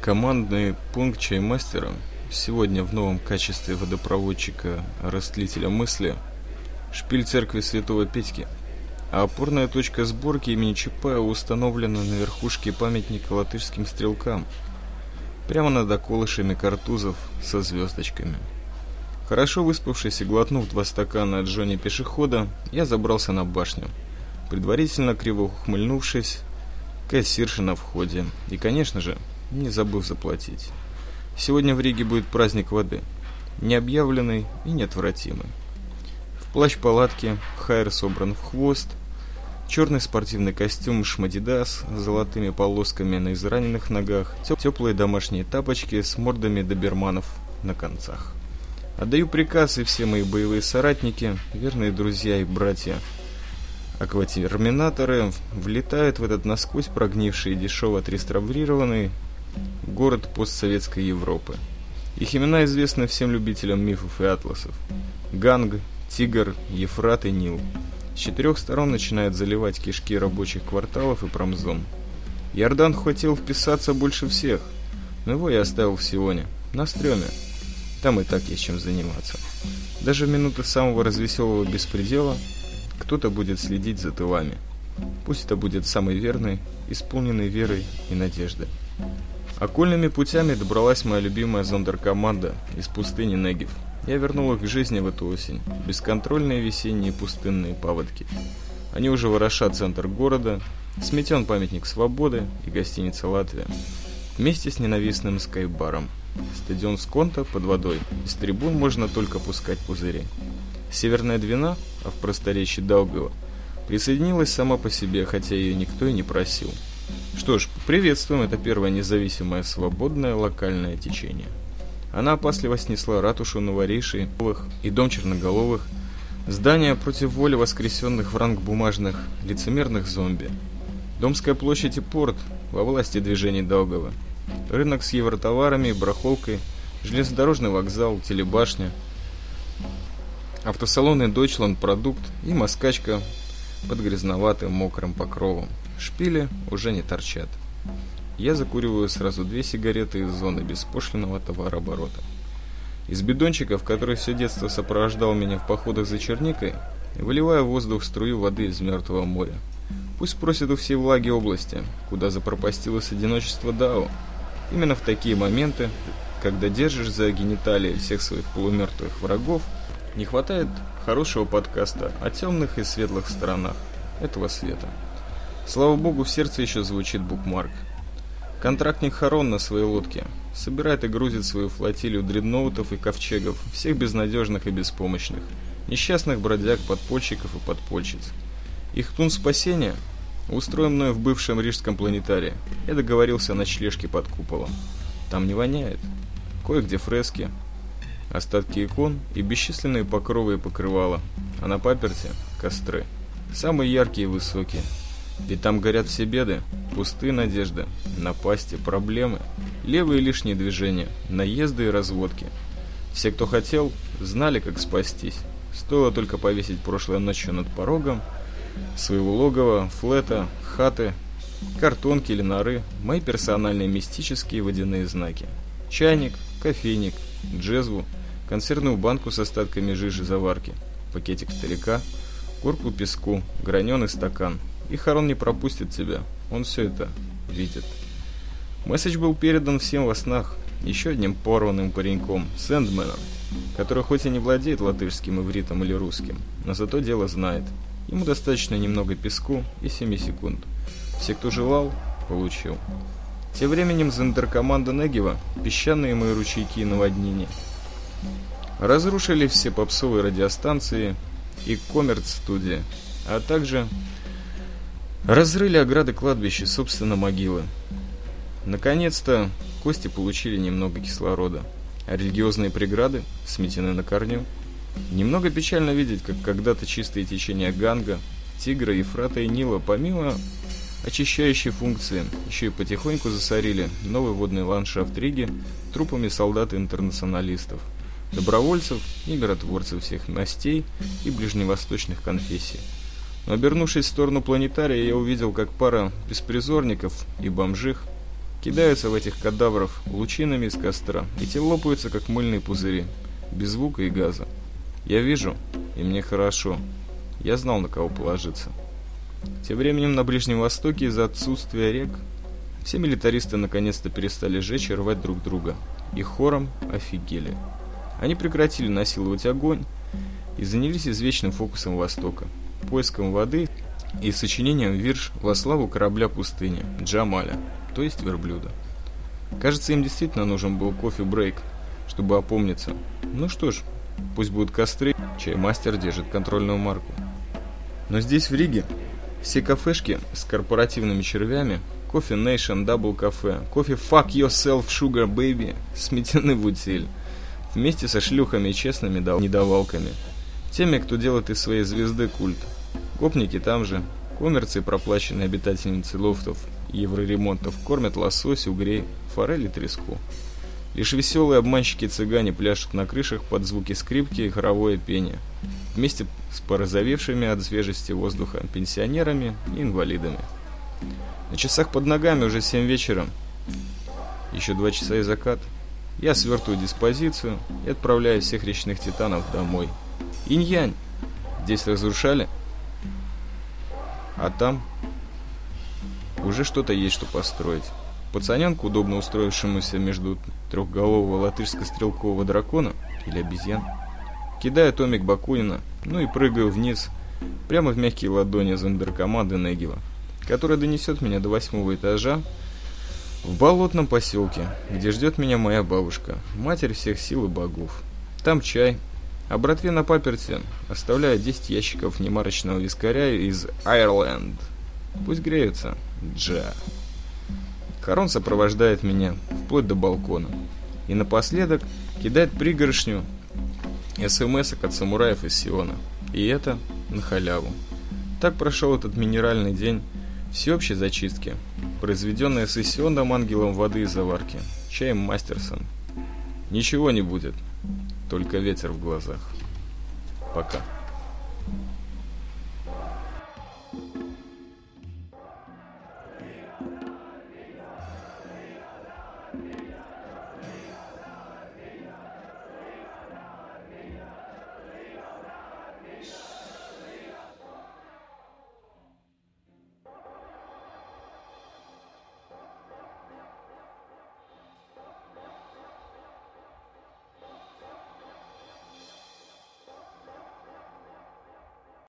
Командный пункт чаймастера сегодня в новом качестве водопроводчика-растлителя мысли шпиль церкви Святого Петьки, а опорная точка сборки имени Чапая установлена на верхушке памятника латышским стрелкам, прямо над околышами картузов со звездочками. Хорошо выспавшись и глотнув два стакана от Джонни пешехода, я забрался на башню, предварительно криво ухмыльнувшись, кассирша на входе. И, конечно же, не забыв заплатить. Сегодня в Риге будет праздник воды, необъявленный и неотвратимый. В плащ-палатке Хайер собран в хвост, черный спортивный костюм Шмадидас с золотыми полосками на израненных ногах, теплые домашние тапочки с мордами доберманов на концах. Отдаю приказ, и все мои боевые соратники, верные друзья и братья, акватерминаторы, влетают в этот насквозь прогнивший и дешево отреставрированный город постсоветской Европы. Их имена известны всем любителям мифов и атласов. Ганг, Тигр, Ефрат и Нил. С четырех сторон начинают заливать кишки рабочих кварталов и промзон. Иордан хотел вписаться больше всех, но его я оставил в Сионе, на стреме. Там и так есть чем заниматься. Даже в минуты самого развеселого беспредела кто-то будет следить за тылами. Пусть это будет самый верный, исполненный верой и надеждой. Окольными путями добралась моя любимая зондеркоманда из пустыни Негев. Я вернул их к жизни в эту осень. Бесконтрольные весенние пустынные паводки. Они уже ворошат центр города, сметен памятник свободы и гостиница «Латвия». Вместе с ненавистным скайбаром. Стадион Сконта под водой. Из трибун можно только пускать пузыри. Северная Двина, а в просторечии Даугава, присоединилась сама по себе, хотя ее никто и не просил. Что ж, приветствуем это первое независимое свободное локальное течение. Она опасливо снесла ратушу новорейшей и дом черноголовых, здание против воли воскресенных в ранг бумажных лицемерных зомби. Домская площадь и порт во власти движений Долгова. Рынок с евротоварами, барахолкой, железнодорожный вокзал, телебашня, автосалоны Deutschland Продукт и москачка под грязноватым мокрым покровом. Шпили уже не торчат. Я закуриваю сразу две сигареты из зоны беспошлинного товарооборота. Из бидончика, в который все детство сопровождал меня в походах за черникой, выливаю в воздух струю воды из мертвого моря. Пусть просят у всей влаги области, куда запропастилось одиночество Дао. Именно в такие моменты, когда держишь за гениталии всех своих полумертвых врагов, не хватает хорошего подкаста о темных и светлых сторонах этого света. Слава богу, в сердце еще звучит букмарк. Контрактник Харон на своей лодке собирает и грузит свою флотилию дредноутов и ковчегов, всех безнадежных и беспомощных, несчастных бродяг, подпольщиков и подпольщиц. Их тун спасения устроен мною в бывшем рижском планетарии. Я договорился о ночлежке под куполом. Там не воняет. Кое-где фрески, остатки икон и бесчисленные покровы и покрывала, а на паперте – костры. Самые яркие и высокие – ведь там горят все беды, пустые надежды, напасти, проблемы, левые лишние движения, наезды и разводки. Все, кто хотел, знали, как спастись. Стоило только повесить прошлой ночью над порогом своего логова, флета, хаты, картонки или норы, мои персональные мистические водяные знаки. Чайник, кофейник, джезву, консервную банку с остатками жижи заварки, пакетик старика, корку песку, граненый стакан – и Харон не пропустит тебя. Он все это видит. Месседж был передан всем во снах еще одним порванным пареньком, Сэндменом, который хоть и не владеет латышским ивритом или русским, но зато дело знает. Ему достаточно немного песку и 7 секунд. Все, кто желал, получил. Тем временем зендеркоманда Негева, песчаные мои ручейки и наводнения, разрушили все попсовые радиостанции и коммерц-студии, а также Разрыли ограды кладбища, собственно, могилы. Наконец-то кости получили немного кислорода, а религиозные преграды сметены на корню. Немного печально видеть, как когда-то чистые течения Ганга, Тигра, Ефрата и Нила, помимо очищающей функции, еще и потихоньку засорили новый водный ландшафт Риги трупами солдат и интернационалистов, добровольцев и миротворцев всех мастей и ближневосточных конфессий. Обернувшись в сторону планетария, я увидел, как пара беспризорников и бомжих кидаются в этих кадавров лучинами из костра, и те лопаются, как мыльные пузыри, без звука и газа. Я вижу, и мне хорошо. Я знал, на кого положиться. Тем временем на Ближнем Востоке из-за отсутствия рек все милитаристы наконец-то перестали жечь и рвать друг друга. И хором офигели. Они прекратили насиловать огонь и занялись извечным фокусом Востока, поиском воды и сочинением вирш во славу корабля пустыни Джамаля, то есть верблюда. Кажется, им действительно нужен был кофе-брейк, чтобы опомниться. Ну что ж, пусть будут костры, чай мастер держит контрольную марку. Но здесь, в Риге, все кафешки с корпоративными червями, кофе Nation, Double Cafe, кофе Fuck Yourself Sugar Baby сметены в утиль. Вместе со шлюхами и честными недовалками. Теми, кто делает из своей звезды культ. Гопники там же. Коммерции, проплаченные обитательницы лофтов и евроремонтов, кормят лосось, угрей, форель и треску. Лишь веселые обманщики-цыгане пляшут на крышах под звуки скрипки и хоровое пение. Вместе с порозовевшими от свежести воздуха пенсионерами и инвалидами. На часах под ногами уже 7 вечера. Еще два часа и закат. Я свертываю диспозицию и отправляю всех речных титанов домой. Инь-янь. Здесь разрушали. А там уже что-то есть, что построить. Пацаненку, удобно устроившемуся между трехголового латышско-стрелкового дракона или обезьян, кидаю томик Бакунина, ну и прыгаю вниз, прямо в мягкие ладони зондеркоманды Негива, которая донесет меня до восьмого этажа в болотном поселке, где ждет меня моя бабушка, матерь всех сил и богов. Там чай, а братве на паперте оставляю 10 ящиков немарочного вискаря из Айрленд. Пусть греются. Джа. Харон сопровождает меня вплоть до балкона. И напоследок кидает пригоршню смс от самураев из Сиона. И это на халяву. Так прошел этот минеральный день всеобщей зачистки, произведенная сессионным ангелом воды и заварки, чаем Мастерсон. Ничего не будет, только ветер в глазах. Пока.